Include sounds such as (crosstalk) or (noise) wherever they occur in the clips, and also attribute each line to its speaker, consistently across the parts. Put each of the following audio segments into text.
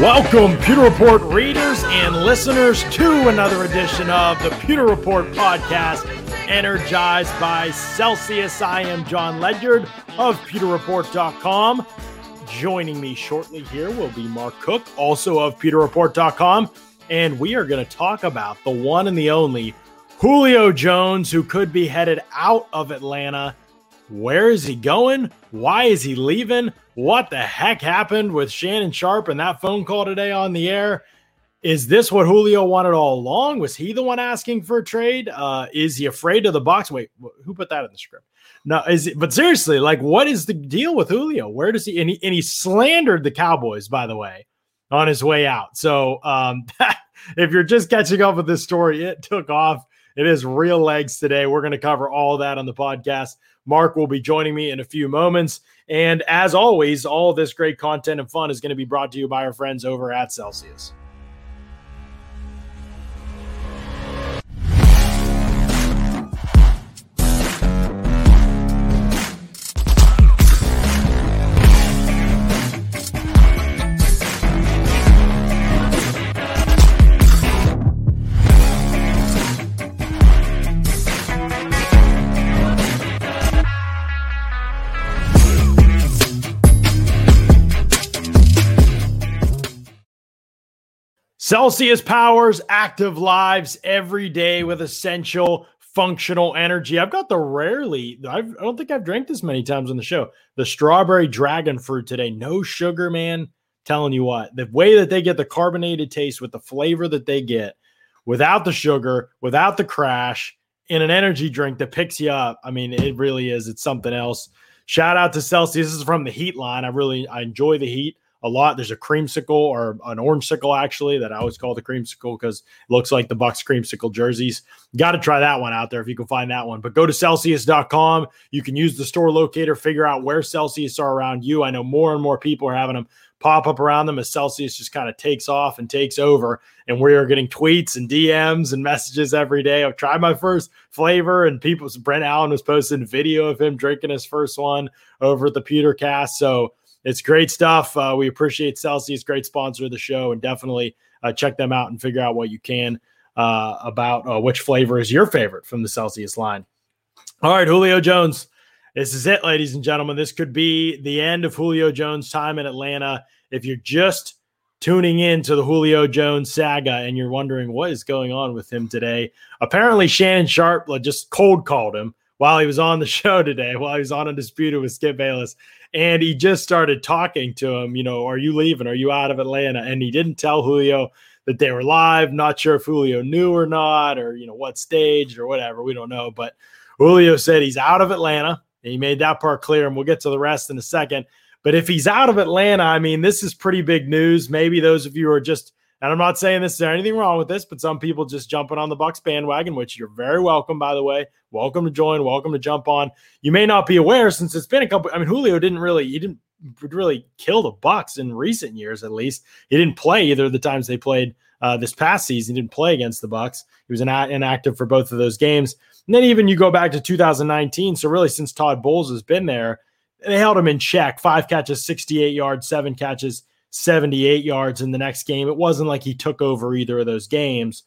Speaker 1: Welcome, Pewter Report readers and listeners, to another edition of the Pewter Report podcast, energized by Celsius. I am John Ledyard of PewterReport.com. Joining me shortly here will be Mark Cook, also of PewterReport.com, and we are going to talk about the one and the only Julio Jones, who could be headed out of Atlanta. Where is he going? Why is he leaving? What the heck happened with Shannon Sharpe and that phone call today on the air? Is this what Julio wanted all along? Was he the one asking for a trade? Uh, is he afraid of the box? Wait, who put that in the script? No, is it, but seriously, like, what is the deal with Julio? Where does he and he and he slandered the Cowboys, by the way, on his way out. So um, (laughs) if you're just catching up with this story, it took off. It is real legs today. We're going to cover all that on the podcast. Mark will be joining me in a few moments. And as always, all this great content and fun is going to be brought to you by our friends over at Celsius. Celsius powers active lives every day with essential functional energy. I've got the rarely, I've, I don't think I've drank this many times on the show. The strawberry dragon fruit today, no sugar, man. Telling you what, the way that they get the carbonated taste with the flavor that they get without the sugar, without the crash in an energy drink that picks you up. I mean, it really is. It's something else. Shout out to Celsius. This is from the Heat line. I really I enjoy the Heat a lot. There's a creamsicle or an orange sickle actually that I always call the creamsicle because it looks like the Bucs creamsicle jerseys. Got to try that one out there if you can find that one. But go to Celsius.com. You can use the store locator, figure out where Celsius are around you. I know more and more people are having them pop up around them as Celsius just kind of takes off and takes over. And we are getting tweets and DMs and messages every day. I've tried my first flavor, and people, Brent Allen was posting video of him drinking his first one over at the Pewtercast. So it's great stuff. Uh, we appreciate Celsius, great sponsor of the show, and definitely uh, check them out and figure out what you can uh, about uh, which flavor is your favorite from the Celsius line. All right, Julio Jones. This is it, ladies and gentlemen. This could be the end of Julio Jones' time in Atlanta. If you're just tuning in to the Julio Jones saga and you're wondering what is going on with him today, apparently Shannon Sharpe just cold called him while he was on the (laughs) show today, while he was on Undisputed with Skip Bayless. And he just started talking to him, you know, are you leaving? Are you out of Atlanta? And he didn't tell Julio that they were live. Not sure if Julio knew or not, or, you know, what stage or whatever. We don't know. But Julio said he's out of Atlanta. And he made that part clear. And we'll get to the rest in a second. But if he's out of Atlanta, I mean, this is pretty big news. Maybe those of you who are just and I'm not saying this is anything wrong with this, but some people just jumping on the Bucs bandwagon, which you're very welcome, by the way. Welcome to join. Welcome to jump on. You may not be aware since it's been a couple. I mean, Julio didn't really, he didn't really kill the Bucs in recent years, at least. He didn't play either of the times they played uh, this past season. He didn't play against the Bucs. He was inactive for both of those games. And then even you go back to 2019. So really, since Todd Bowles has been there, they held him in check. Five catches, 68 yards, seven catches, 78 yards in the next game. It wasn't like he took over either of those games.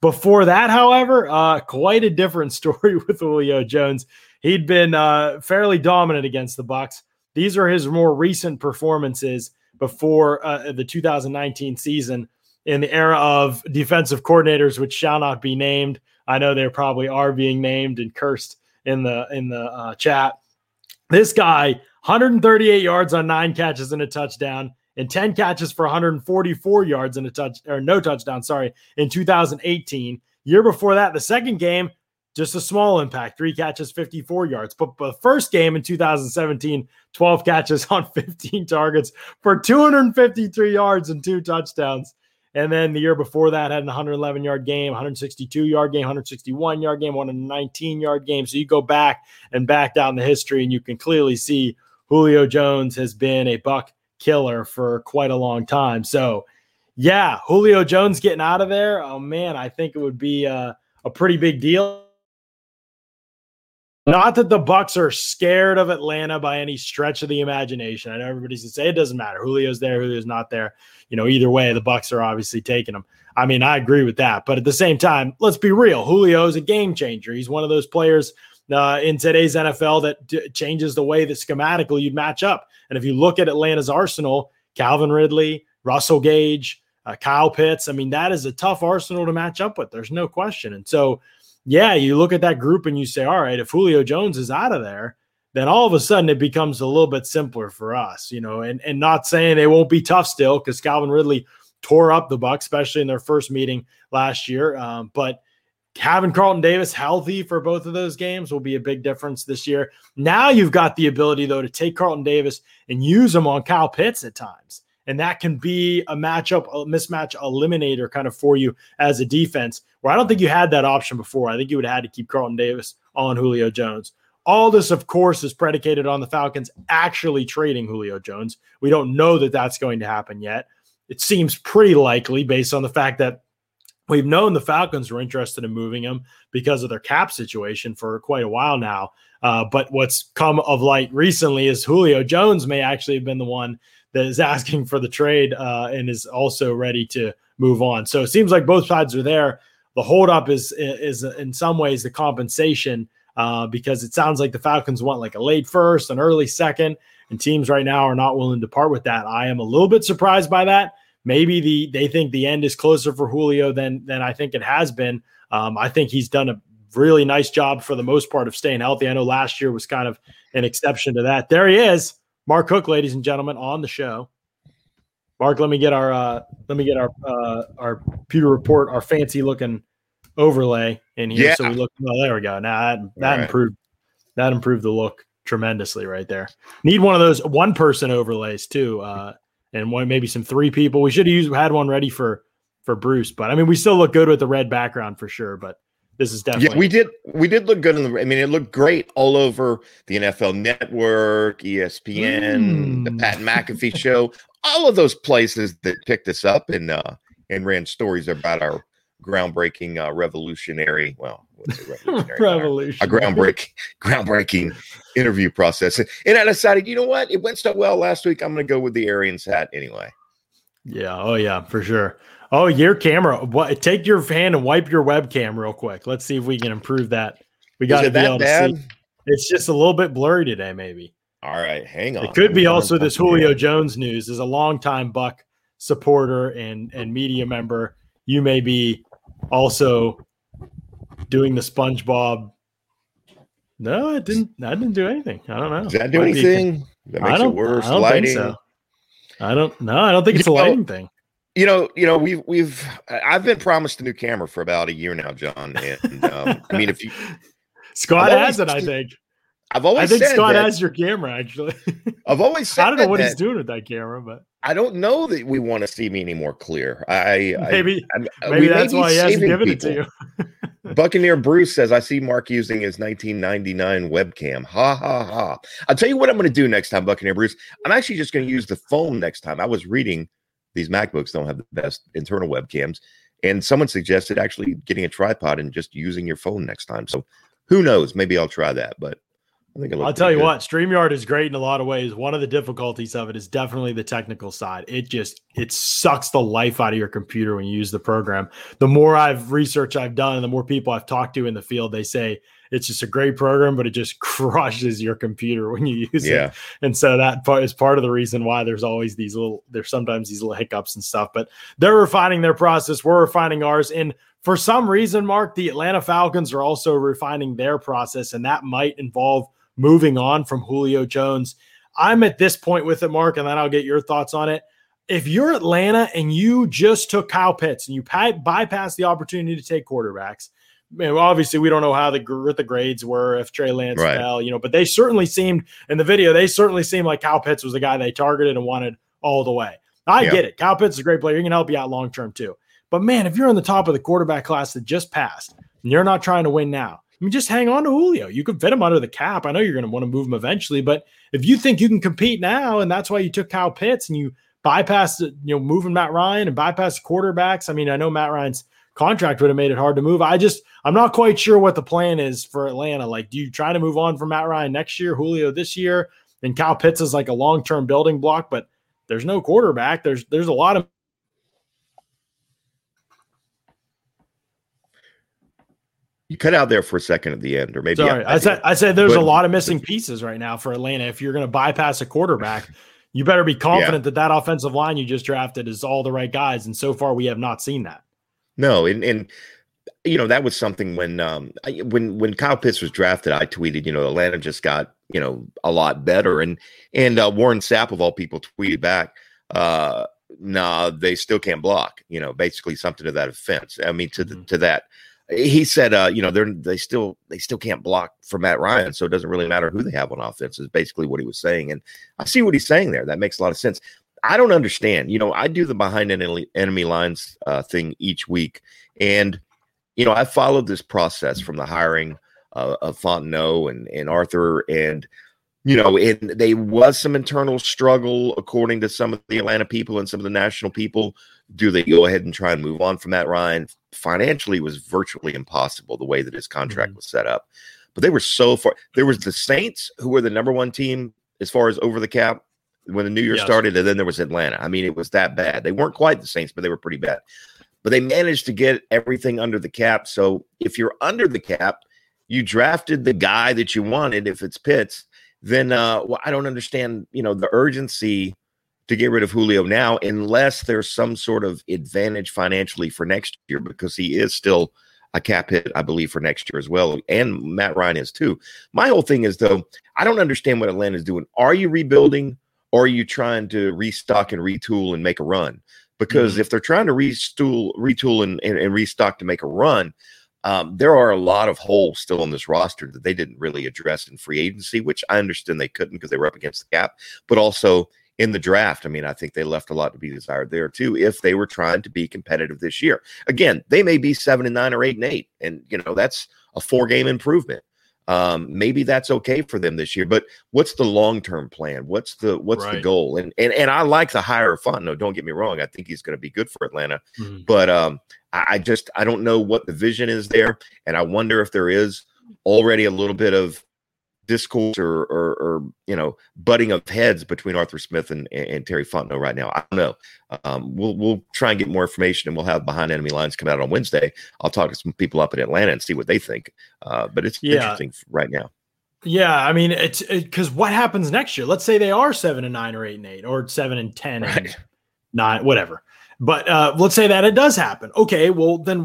Speaker 1: Before that, however, uh, quite a different (laughs) story with Julio Jones. He'd been uh, fairly dominant against the Bucs. These are his more recent performances before uh, the 2019 season in the era of defensive coordinators, which shall not be named. I know they probably are being named and cursed in the in the uh, chat. This guy, 138 yards on nine catches and a touchdown and 10 catches for 144 yards and a touch or no touchdown, sorry, in 2018. Year before that, the second game, just a small impact, three catches, 54 yards. But, the first game in 2017, 12 catches on (laughs) 15 targets for 253 yards and two touchdowns. And then the year before that had an 111 yard game, 162 yard game, 161 yard game, 119 yard game. So you go back and back down the history, and you can clearly see Julio Jones has been a buck killer for quite a long time. So, yeah, Julio Jones getting out of there. Oh man, I think it would be a, a pretty big deal. Not that the Bucs are scared of Atlanta by any stretch of the imagination. I know everybody's gonna say it doesn't matter. Julio's there, Julio's not there. You know, either way, the Bucs are obviously taking him. I mean, I agree with that, but at the same time, let's be real. Julio is a game changer. He's one of those players uh, in today's NFL that d- changes the way that schematically you'd match up. And if you look at Atlanta's arsenal, Calvin Ridley, Russell Gage, uh, Kyle Pitts, I mean, that is a tough arsenal to match up with. There's no question. And so, yeah, you look at that group and you say, all right, if Julio Jones is out of there, then all of a sudden it becomes a little bit simpler for us, you know, and, and not saying they won't be tough still because Calvin Ridley tore up the Bucs, especially in their first meeting last year. Um, but having Carlton Davis healthy for both of those games will be a big difference this year. Now you've got the ability though to take Carlton Davis and use him on Kyle Pitts at times. And that can be a matchup, a mismatch eliminator kind of for you as a defense, where I don't think you had that option before. I think you would have had to keep Carlton Davis on Julio Jones. All this, of course, is predicated on the Falcons actually trading Julio Jones. We don't know that that's going to happen yet. It seems pretty likely based on the fact that we've known the Falcons were interested in moving him because of their cap situation for quite a while now. Uh, but what's come of light recently is Julio Jones may actually have been the one that is (laughs) asking for the trade uh, and is also ready to move on. So it seems like both sides are there. The holdup is is in some ways the compensation uh, because it sounds like the Falcons want like a late first, an early second, and teams right now are not willing to part with that. I am a little bit surprised by that. Maybe the they think the end is closer for Julio than than I think it has been. Um, I think he's done a really nice job for the most part of staying healthy. I know last year was kind of an exception to that. There he is. Mark Cook, ladies and gentlemen, on the show. Mark, let me get our uh, let me get our uh, our Pewter Report, our fancy looking overlay in here. Yeah. So we look. Oh, there we go. Now that that improved that improved the look tremendously right there. Need one of those one person overlays too, uh, and one maybe some three people. We should have used had one ready for for Bruce, but I mean we still look good with the red background for sure. But this is definitely
Speaker 2: yeah, we did we did look good in the I mean it looked great all over the NFL network, ESPN, mm. the Pat McAfee (laughs) show, all of those places that picked us up and uh and ran stories about our groundbreaking uh revolutionary well (laughs) revolutionary, revolutionary. a groundbreaking (laughs) groundbreaking interview process and i decided you know what it went so well last week i'm gonna go with the arians hat anyway
Speaker 1: yeah oh yeah for sure Oh, your camera. What? Take your hand and wipe your webcam real quick. Let's see if we can improve that. We got to be able bad? to see. It's just a little bit blurry today, maybe.
Speaker 2: All right, hang on.
Speaker 1: It could be also this Julio Jones news. Is a longtime Buck supporter and and media member, you may be also doing the SpongeBob. No, I didn't. I didn't do anything. I don't know.
Speaker 2: Does that do Might anything? Be, that makes I don't, it worse. I don't lighting. Think so.
Speaker 1: I don't. No, I don't think it's you a lighting know, thing.
Speaker 2: You know, you know, we've we've I've been promised a new camera for about a year now, John. And um, I mean, if you (laughs)
Speaker 1: Scott has it, I think.
Speaker 2: I've always
Speaker 1: I think Scott that, has your camera actually. (laughs)
Speaker 2: I've always
Speaker 1: I don't know what he's doing with that camera, but
Speaker 2: I don't know that we want to see me any more clear. I
Speaker 1: maybe I, maybe uh, that's why he hasn't given people. it to
Speaker 2: you. (laughs) Buccaneer Bruce says, I see Mark using his 1999 webcam. Ha ha ha. I'll tell you what I'm going to do next time, Buccaneer Bruce. I'm actually just going to use the phone next time. I was reading these MacBooks don't have the best internal webcams. And someone suggested actually getting a tripod and just using your phone next time. So who knows? Maybe I'll try that. But I think
Speaker 1: I'll tell you good. what, StreamYard is great in a lot of ways. One of the difficulties of it is definitely the technical side. It just it sucks the life out of your computer when you use the program. The more I've research I've done and the more people I've talked to in the field, they say it's just a great program, but it just (laughs) crushes your computer when you use yeah. it. And so that part is part of the reason why there's always these little, there's sometimes these little hiccups and stuff, but they're refining their process. We're refining ours. And for some reason, Mark, the Atlanta Falcons are also refining their process, and that might involve moving on from Julio Jones. I'm at this point with it, Mark, and then I'll get your thoughts on it. If you're Atlanta and you just took Kyle Pitts and you bypass the opportunity to take quarterbacks, obviously we don't know how the what the grades were if Trey Lance right. fell, you know, but they certainly seemed in the video, they certainly seemed like Kyle Pitts was the guy they targeted and wanted all the way. I yeah. get it. Kyle Pitts is a great player. He can help you out long term too. But man, if you're on the top of the quarterback class that just passed and you're not trying to win now, I mean, just hang on to Julio. You could fit him under the cap. I know you're going to want to move him eventually, but if you think you can compete now, and that's why you took Kyle Pitts and you bypassed, you know, moving Matt Ryan and bypass quarterbacks. I mean, I know Matt Ryan's contract would have made it hard to move. I just I'm not quite sure what the plan is for Atlanta. Like, do you try to move on from Matt Ryan next year, Julio this year, and Kyle Pitts is like a long term building block, but there's no quarterback. There's there's a lot of
Speaker 2: You cut out there for a second at the end, or maybe
Speaker 1: Sorry, I, I said I said there's but, a lot of missing pieces right now for Atlanta. If you're going to bypass a quarterback, (laughs) you better be confident yeah. that that offensive line you just drafted is all the right guys. And so far, we have not seen that.
Speaker 2: No, and and you know that was something when um when when Kyle Pitts was drafted, I tweeted, you know, Atlanta just got you know a lot better, and and uh, Warren Sapp of all people tweeted back, uh, nah, they still can't block. You know, basically something to that offense. I mean, to the, mm-hmm. to that he said, uh, you know, they're they still they still can't block for Matt Ryan, so it doesn't really matter who they have on offense. Is basically what he was saying, and I see what he's saying there. That makes a lot of sense. I don't understand. You know, I do the behind enemy, lines uh, thing each week, and you know, I followed this process from the hiring uh, of Fontenot and and Arthur, and you know, and there was some internal struggle according to some of the Atlanta people and some of the national people do they go ahead and try and move on from that Ryan? Financially, was virtually impossible the way that his contract mm-hmm. was set up. But they were so far. There was the Saints, who were the number one team as far as over the cap when the new year yes. started, and then there was Atlanta. I mean, it was that bad. They weren't quite the Saints, but they were pretty bad. But they managed to get everything under the cap. So if you're under the cap, you drafted the guy that you wanted. If it's Pitts, then uh, well, I don't understand. You know the urgency to get rid of Julio now unless there's some sort of advantage financially for next year because he is still a cap hit, I believe, for next year as well. And Matt Ryan is too. My whole thing is though, I don't understand what Atlanta is doing. Are you rebuilding or are you trying to restock and retool and make a run? Because mm-hmm. if they're trying to retool, retool and, and, and restock to make a run, um, there are a lot of holes still on this roster that they didn't really address in free agency, which I understand they couldn't because they were up against the cap, but also in the draft. I mean, I think they left a lot to be desired there too if they were trying to be competitive this year. Again, they may be seven and nine or eight and eight, and you know that's a four game improvement. Um, maybe that's okay for them this year, but what's the long term plan? What's the what's right. the goal? And and and I like the hire of Fontenot. Don't get me wrong. I think he's going to be good for Atlanta, mm-hmm. but um, I, I just I don't know what the vision is there, and I wonder if there is already a little bit of discourse or, or, or, you know butting of heads between Arthur Smith and, and Terry Fontenot right now. I don't know. Um, we'll we'll try and get more information, and we'll have behind enemy lines come out on Wednesday. I'll talk to some people up in Atlanta and see what they think. Uh, but it's yeah. interesting right now.
Speaker 1: Yeah, I mean it's because it, what happens next year? Let's say they are seven and nine or eight and eight or seven and ten right. and nine, whatever. But uh, let's say that it does happen. Okay, well then,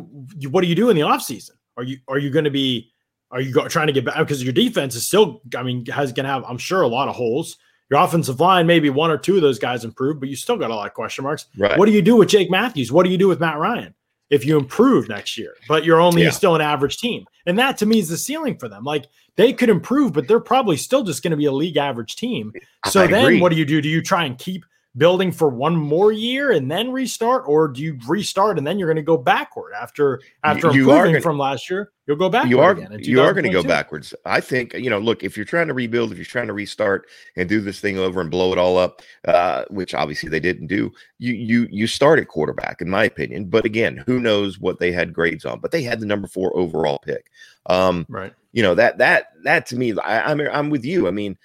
Speaker 1: what do you do in the offseason? Are you are you going to be are you go, trying to get back because your defense is still, I mean, has going to have, I'm sure, a lot of holes. Your offensive line, maybe one or two of those guys improve, but you still got a lot of question marks. Right. What do you do with Jake Matthews? What do you do with Matt Ryan if you improve next year, but you're only yeah. still an average team? And that to me is the ceiling for them. Like they could improve, but they're probably still just going to be a league average team. So I then agree. what do you do? Do you try and keep building for one more year and then restart, or do you restart and then you're going to go backward after after you improving gonna, from last year? You'll go back.
Speaker 2: You are you are going to go backwards. I think you know. Look, if you're trying to rebuild, if you're trying to restart and do this thing over and blow it all up, uh, which obviously they didn't do, you you you start at quarterback, in my opinion. But again, who knows what they had grades on? But they had the number four overall pick. Um,
Speaker 1: right.
Speaker 2: You know that that that to me, I, I'm I'm with you. I mean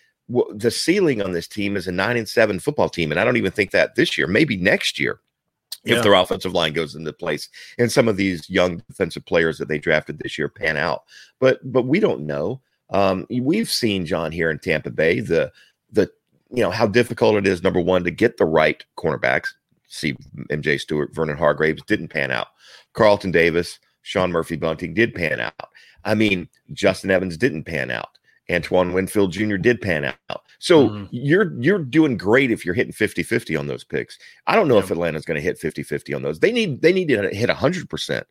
Speaker 2: the ceiling on this team is a nine and seven football team, and I don't even think that this year. Maybe next year, if yeah. their offensive line goes into place and some of these young defensive players that they drafted this year pan out. But but we don't know. Um, we've seen John here in Tampa Bay the the you know how difficult it is. Number one to get the right cornerbacks. See MJ Stewart, Vernon Hargreaves didn't pan out. Carlton Davis, Sean Murphy Bunting did pan out. I mean, Justin Evans didn't pan out. Antoine Winfield Jr. did pan out. So mm-hmm. you're you're doing great if you're hitting 50-50 on those picks. I don't know yeah. if Atlanta's going to hit 50-50 on those. They need they need to hit 100%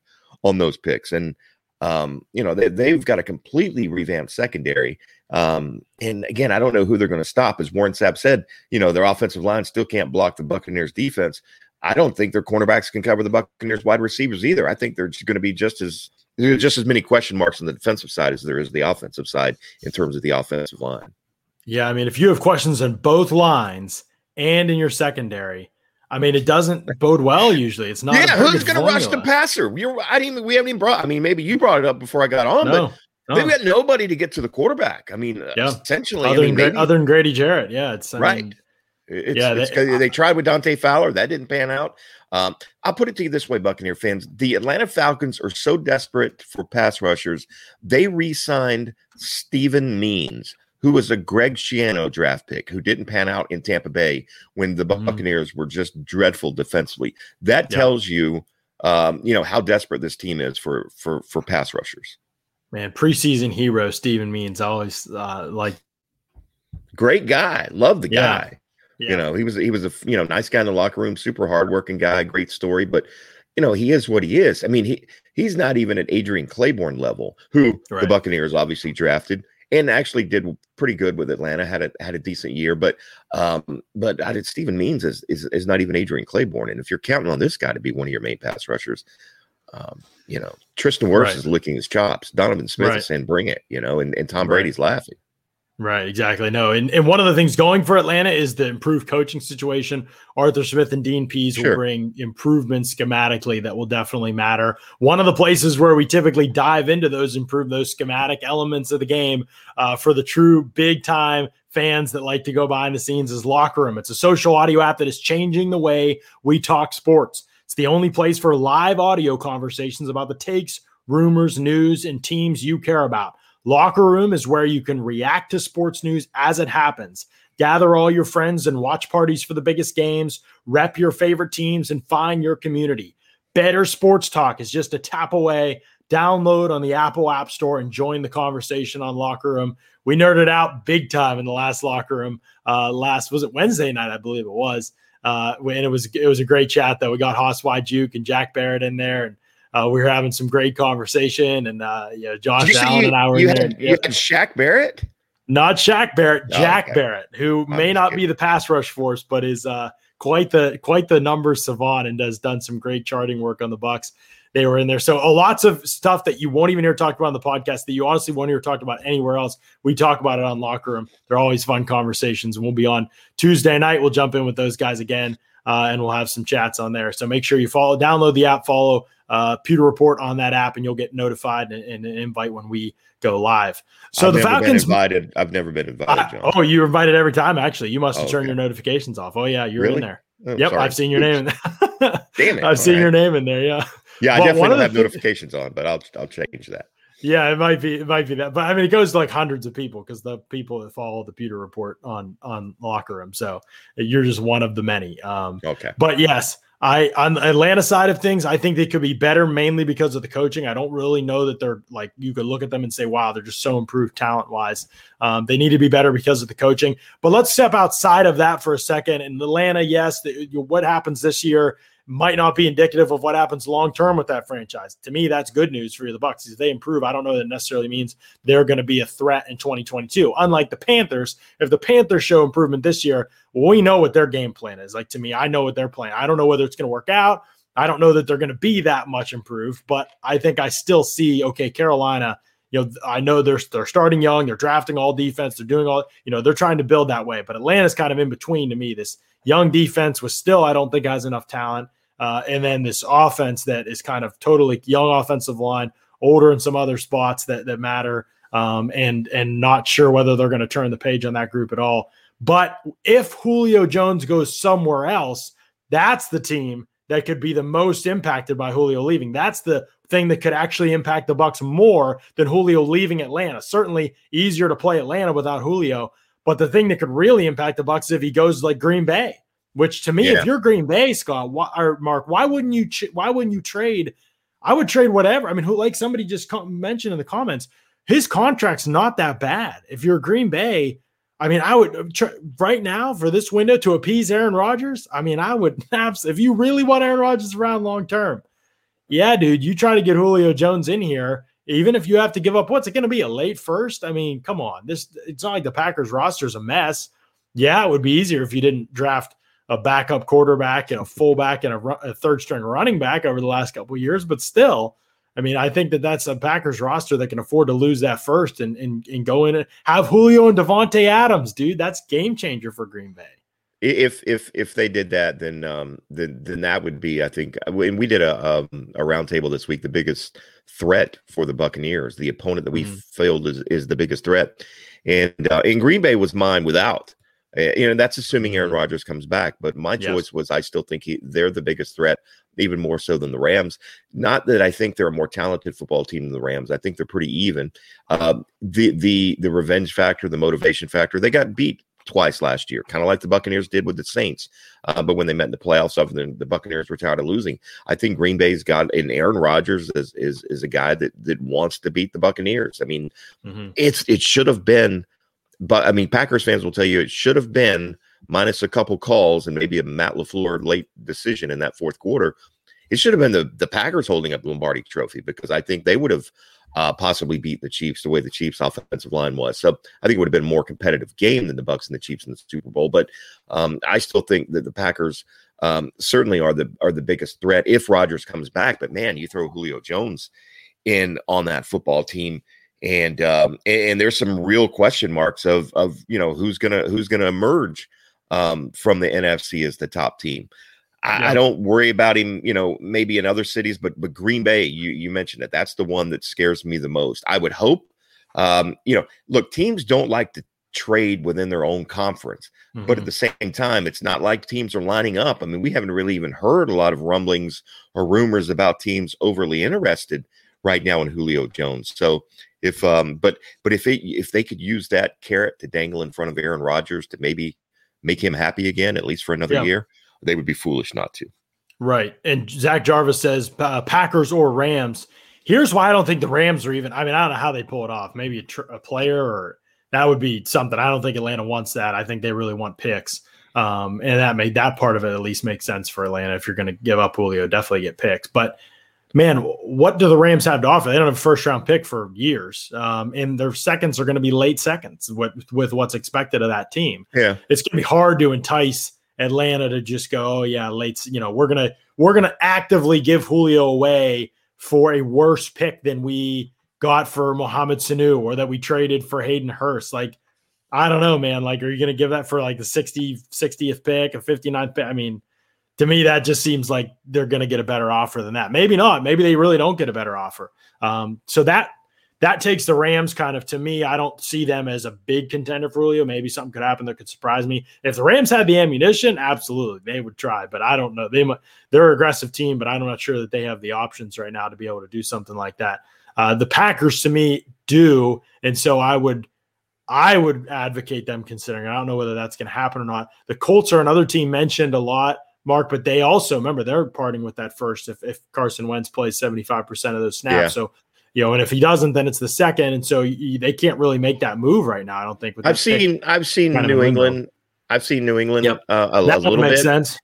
Speaker 2: on those picks and um, you know, they, they've got a completely revamped secondary. Um, and again, I don't know who they're going to stop. As Warren Sapp said, you know, their offensive line still can't block the Buccaneers defense. I don't think their cornerbacks can cover the Buccaneers wide receivers either. I think they're going to be just as there's just as many question marks on the defensive side as there is the offensive side in terms of the offensive line.
Speaker 1: Yeah, I mean, if you have questions on both lines and in your secondary, I mean, it doesn't bode well usually. It's not.
Speaker 2: Yeah, who's going to rush the passer? You're, I didn't. We haven't even brought. I mean, maybe you brought it up before I got on, no, but no. they've got nobody to get to the quarterback. I mean, yeah. essentially,
Speaker 1: other,
Speaker 2: I mean,
Speaker 1: than, maybe, other than Grady Jarrett, yeah, it's I
Speaker 2: right. Mean, it's, yeah, it's they, they tried with Dante Fowler. That didn't pan out. Um, I'll put it to you this way, Buccaneer fans: the Atlanta Falcons are so desperate for pass rushers, they re-signed Steven Means, who was a Greg Schiano draft pick, who didn't pan out in Tampa Bay when the mm-hmm. Buccaneers mm. were just dreadful defensively. That tells you, um, you know, how desperate this team is for for for pass rushers.
Speaker 1: Man, preseason hero Steven Means always uh, like
Speaker 2: great guy. Love the yeah. guy. Yeah. You know, he was he was a you know nice guy in the locker room, super hardworking guy, great story. But you know, he is what he is. I mean, he he's not even at Adrian Clayborn level, who right. the Buccaneers obviously drafted and actually did pretty good with Atlanta. had a had a decent year, but um, but I did Steven Means is, is is not even Adrian Clayborn, and if you're counting on this guy to be one of your main pass rushers, um, you know Tristan Wirfs right. is licking his chops. Donovan Smith right. is saying, "Bring it," you know, and, and Tom Brady's laughing.
Speaker 1: Right, exactly. No, and, and one of the things going for Atlanta is the improved coaching situation. Arthur Smith and Dean Pees sure. will bring improvements schematically that will definitely matter. One of the places where we typically dive into those improve those schematic elements of the game uh, for the true big time fans that like to go behind the scenes is locker room. It's a social audio app that is changing the way we talk sports. It's the only place for live audio conversations about the takes, rumors, news, and teams you care about. Locker room is where you can react to sports news as it happens. Gather all your friends and watch parties for the biggest games, rep your favorite teams, and find your community. Better Sports Talk is just a tap away. Download on the Apple App Store and join the conversation on Locker Room. We nerded out big time in the last Locker Room. Uh, last was it Wednesday night, I believe it was. Uh, and it was it was a great chat though. We got Hoss Juke and Jack Barrett in there, and uh, we were having some great conversation, and uh, you know, Josh Allen
Speaker 2: you,
Speaker 1: and I were
Speaker 2: you
Speaker 1: there.
Speaker 2: Had, you had Shaq Barrett,
Speaker 1: not Shaq Barrett, oh, Jack okay. Barrett, who I'm may not kidding. be the pass rush force, but is uh, quite the quite the numbers savant and has done some great charting work on the Bucs. They were in there, so uh, lots of stuff that you won't even hear talked about on the podcast that you honestly won't hear talked about anywhere else. We talk about it on Locker Room. They're always fun conversations, and we'll be on Tuesday night. We'll jump in with those guys again. Uh, and we'll have some chats on there. So make sure you follow, download the app, follow uh, Pewter Report on that app, and you'll get notified and, and an invite when we go live. So
Speaker 2: I've
Speaker 1: the Falcons
Speaker 2: invited. I've never been invited.
Speaker 1: oh, you're invited every time. Actually, you must have oh, turned okay. your notifications off. Oh yeah, you're really? in there. Oh, yep, sorry. I've seen your name. (laughs)
Speaker 2: Damn it! (laughs)
Speaker 1: I've seen right. your name in there. Yeah.
Speaker 2: Yeah, I definitely don't have notifications on, but I'll I'll change that.
Speaker 1: Yeah, it might be it might be that, but I mean, it goes to like hundreds of people because the people that follow the Pewter Report on on Locker Room. So you're just one of the many. Um,
Speaker 2: okay,
Speaker 1: but yes, I on the Atlanta side of things, I think they could be better mainly because of the coaching. I don't really know that they're like you could look at them and say, "Wow, they're just so improved talent wise." Um, they need to be better because of the coaching. But let's step outside of that for a second. In Atlanta, yes, the, what happens this year might not be indicative of what happens long term with that franchise. To me, that's good news for the Bucs. If they improve, I don't know that necessarily means they're going to be a threat in 2022. Unlike the Panthers, if the Panthers show improvement this year, we know what their game plan is. Like to me, I know what they're playing. I don't know whether it's going to work out. I don't know that they're going to be that much improved, but I think I still see okay, Carolina you know, I know they're they're starting young, they're drafting all defense, they're doing all, you know, they're trying to build that way. But Atlanta's kind of in between to me. This young defense was still, I don't think has enough talent. Uh, and then this offense that is kind of totally young offensive line, older in some other spots that that matter, um, and and not sure whether they're going to turn the page on that group at all. But if Julio Jones goes somewhere else, that's the team that could be the most impacted by Julio leaving. That's the thing that could actually impact the Bucs more than Julio leaving Atlanta. Certainly easier to play Atlanta without Julio, but the thing that could really impact the Bucs if he goes like Green Bay. Which to me, yeah. if you're Green Bay, Scott why, or Mark, why wouldn't you? why wouldn't you trade? I would trade whatever. I mean, who like somebody just mentioned in the comments, his contract's not that bad. If you're Green Bay, I mean, I would uh, right now for this window to appease Aaron Rodgers. I mean, I would (laughs) if you really want Aaron Rodgers around long term. Yeah, dude, you try to get Julio Jones in here, even if you have to give up what's it going to be a late first? I mean, come on, this it's not like the Packers roster is a mess. Yeah, it would be easier if you didn't draft a backup quarterback and a fullback and a, a third string running back over the last couple of years, but still, I mean, I think that that's a Packers roster that can afford to lose that first and and, and go in and have Julio and Davante Adams, dude. That's game changer for Green Bay.
Speaker 2: If if if they did that, then um then then that would be I think and we did a um, a roundtable this week. The biggest threat for the Buccaneers, the opponent that we mm-hmm. filled is is the biggest threat, and uh, in Green Bay was mine without. Uh, you know that's assuming Aaron mm-hmm. Rodgers comes back, but my yes. choice was I still think he, they're the biggest threat, even more so than the Rams. Not that I think they're a more talented football team than the Rams. I think they're pretty even. Uh, the the the revenge factor, the motivation factor, they got beat twice last year, kind of like the Buccaneers did with the Saints. Uh, but when they met in the playoffs, other than the Buccaneers were tired of losing, I think Green Bay's got and Aaron Rodgers is is, is a guy that that wants to beat the Buccaneers. I mean, mm-hmm. it's it should have been, but I mean, Packers fans will tell you it should have been minus a couple calls and maybe a Matt LaFleur late decision in that fourth quarter. It should have been the the Packers holding up the Lombardi Trophy because I think they would have uh, possibly beat the Chiefs the way the Chiefs' offensive line was. So I think it would have been a more competitive game than the Bucs and the Chiefs in the Super Bowl. But um, I still think that the Packers um, certainly are the are the biggest threat if Rodgers comes back. But man, you throw Julio Jones in on that football team. And um, and there's some real question marks of of you know who's gonna who's gonna emerge um, from the NFC as the top team. I, yeah. I, don't worry about him, you know, maybe in other cities, but but Green Bay, you you mentioned it. That's the one that scares me the most. I would hope, um, you know, look, teams don't like to trade within their own conference, mm-hmm. but at mm-hmm. the same time, it's not like teams are lining up. I mean, we haven't really even heard a lot of rumblings or rumors about teams overly interested right now in Julio Jones. So if um, but but if it if they could use that carrot to dangle in front of Aaron Rodgers to maybe make him happy again, at least for another yeah. year they would be foolish not to.
Speaker 1: Right. And Zach Jarvis says uh, Packers or Rams. Here's why I don't think the Rams are even. I mean, I don't know how they pull it off. Maybe a, tr- a player or that would be something. I don't think Atlanta wants that. I think they really want picks. Um, and that made that part of it at least make sense for Atlanta. If you're going to give up Julio, definitely get picks. But man, what do the Rams have to offer? They don't have a first round pick for years, um, and their seconds are going to be late seconds with, with what's expected of that team.
Speaker 2: Yeah,
Speaker 1: it's going to be hard to entice Atlanta to just go, oh yeah, late, you know, we're gonna we're gonna actively give Julio away for a worse pick than we got for Mohamed Sanu or that we traded for Hayden Hurst. Like, I don't know, man. Like, are you gonna give that for like the 60, 60th pick, a 59th pick? I mean, to me, that just seems like they're gonna get a better offer than that. Maybe not. Maybe they really don't get a better offer. Um, so that that takes the Rams kind of to me. I don't see them as a big contender for Julio. Maybe something could happen that could surprise me. If the Rams had the ammunition, absolutely they would try. But I don't know. They they're an aggressive team, but I'm not sure that they have the options right now to be able to do something like that. Uh, the Packers to me do, and so I would I would advocate them considering. I don't know whether that's going to happen or not. The Colts are another team mentioned a lot. Mark, but they also remember they're parting with that first if, if Carson Wentz plays 75% of those snaps. Yeah. So you know, and if he doesn't, then it's the second, and so you, they can't really make that move right now. I don't think.
Speaker 2: I've seen, I've seen New England. I've seen New England yep. uh, a, that a little bit.
Speaker 1: Sense.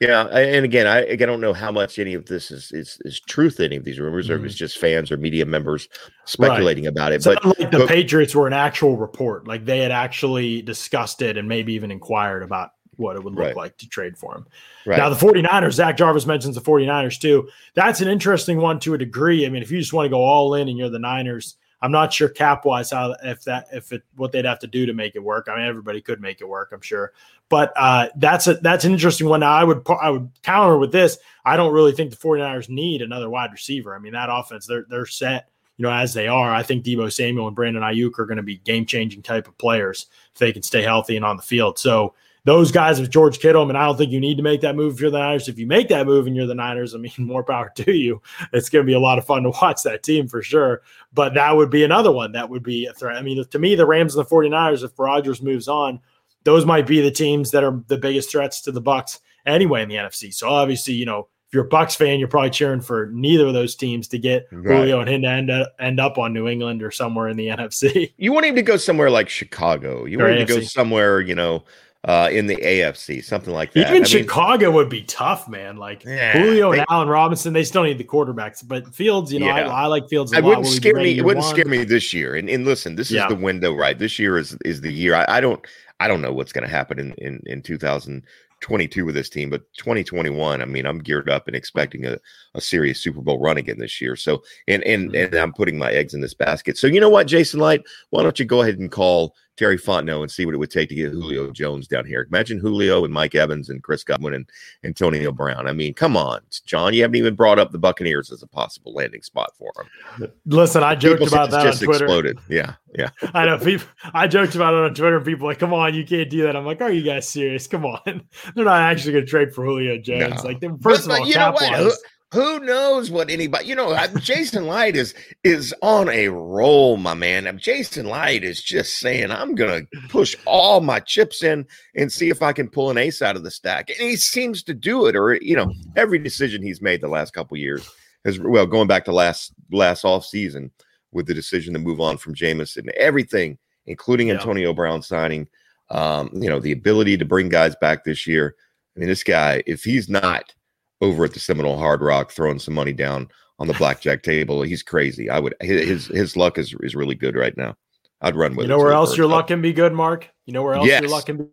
Speaker 2: Yeah, and again, I, I don't know how much any of this is is, is truth. Any of these rumors, mm. or if it's mm. just fans or media members speculating right. about it. but
Speaker 1: like the but, Patriots were an actual report, like they had actually discussed it and maybe even inquired about what it would look right. like to trade for him. Right. Now, the 49ers, Zach Jarvis mentions the 49ers too. That's an interesting one to a degree. I mean, if you just want to go all in and you're the Niners, I'm not sure cap wise how if that if it what they'd have to do to make it work. I mean, everybody could make it work, I'm sure, but uh, that's a that's an interesting one. Now, I would I would counter with this. I don't really think the 49ers need another wide receiver. I mean, that offense they're they're set you know, as they are, I think Deebo Samuel and Brandon Aiyuk are going to be game changing type of players if they can stay healthy and on the field. So those guys with George Kittle, I mean, I don't think you need to make that move if you're the Niners. If you make that move and you're the Niners, I mean, (laughs) more power to you. It's going to be a lot of fun to (laughs) watch that team for sure. But that would be another one that would be a threat. I mean, to me, the Rams and the 49ers, if Rodgers moves on, those might be the teams that are the biggest threats to the Bucs anyway in the NFC. So obviously, you know, if you're a Bucs fan, you're probably cheering for neither of those teams to get right. Julio and him to end up, end up on New England or somewhere in the (laughs) NFC.
Speaker 2: You want him to go somewhere like Chicago. You want him to go somewhere, you know, uh, in the AFC, something like that.
Speaker 1: Even I Chicago mean, would be tough, man. Like yeah, Julio and Allen Robinson, they still need the quarterbacks, but Fields, you know, yeah. I, I, like Fields.
Speaker 2: it wouldn't scare me. It wouldn't one. scare me this year. And, and listen, this yeah. is the window, right? This year is is the year. I, I don't I don't know what's going to happen in in in 2022 with this team, but 2021. I mean, I'm geared up and expecting a, a serious Super Bowl run again this year. So, and and mm-hmm. and I'm putting my eggs in this basket. So, you know what, Jason Licht, why don't you go ahead and call Terry Fontenot and see what it would take to get Julio Jones down here. Imagine Julio and Mike Evans and Chris Godwin and Antonio Brown. I mean, come on, John. You haven't even brought up the Buccaneers as a possible landing spot for him.
Speaker 1: Listen, I joked people about that just on Twitter.
Speaker 2: Exploded. Yeah, yeah. (laughs)
Speaker 1: I know. People, I joked about it on Twitter. People like, come on, you can't do that. I'm like, are you guys serious? Come on, (laughs) they're not actually going to trade for Julio Jones. No. Like, first but, of all, you know what?
Speaker 2: Who knows what anybody you know Jason Licht is is on a roll my man. Jason Licht is just saying i'm gonna push all my chips in and see if i can pull an ace out of the stack. And he seems to do it or you know every decision he's made the last couple years as well going back to last last off season with the decision to move on from Jameson, and everything including yeah. antonio brown signing um, you know the ability to bring guys back this year. I mean this guy if he's not over at the Seminole Hard Rock throwing some money down on the blackjack table. He's crazy. I would his his luck is is really good right now. I'd run with. It.
Speaker 1: You know where else your luck can be good, Mark? You know where else yes. your luck can be?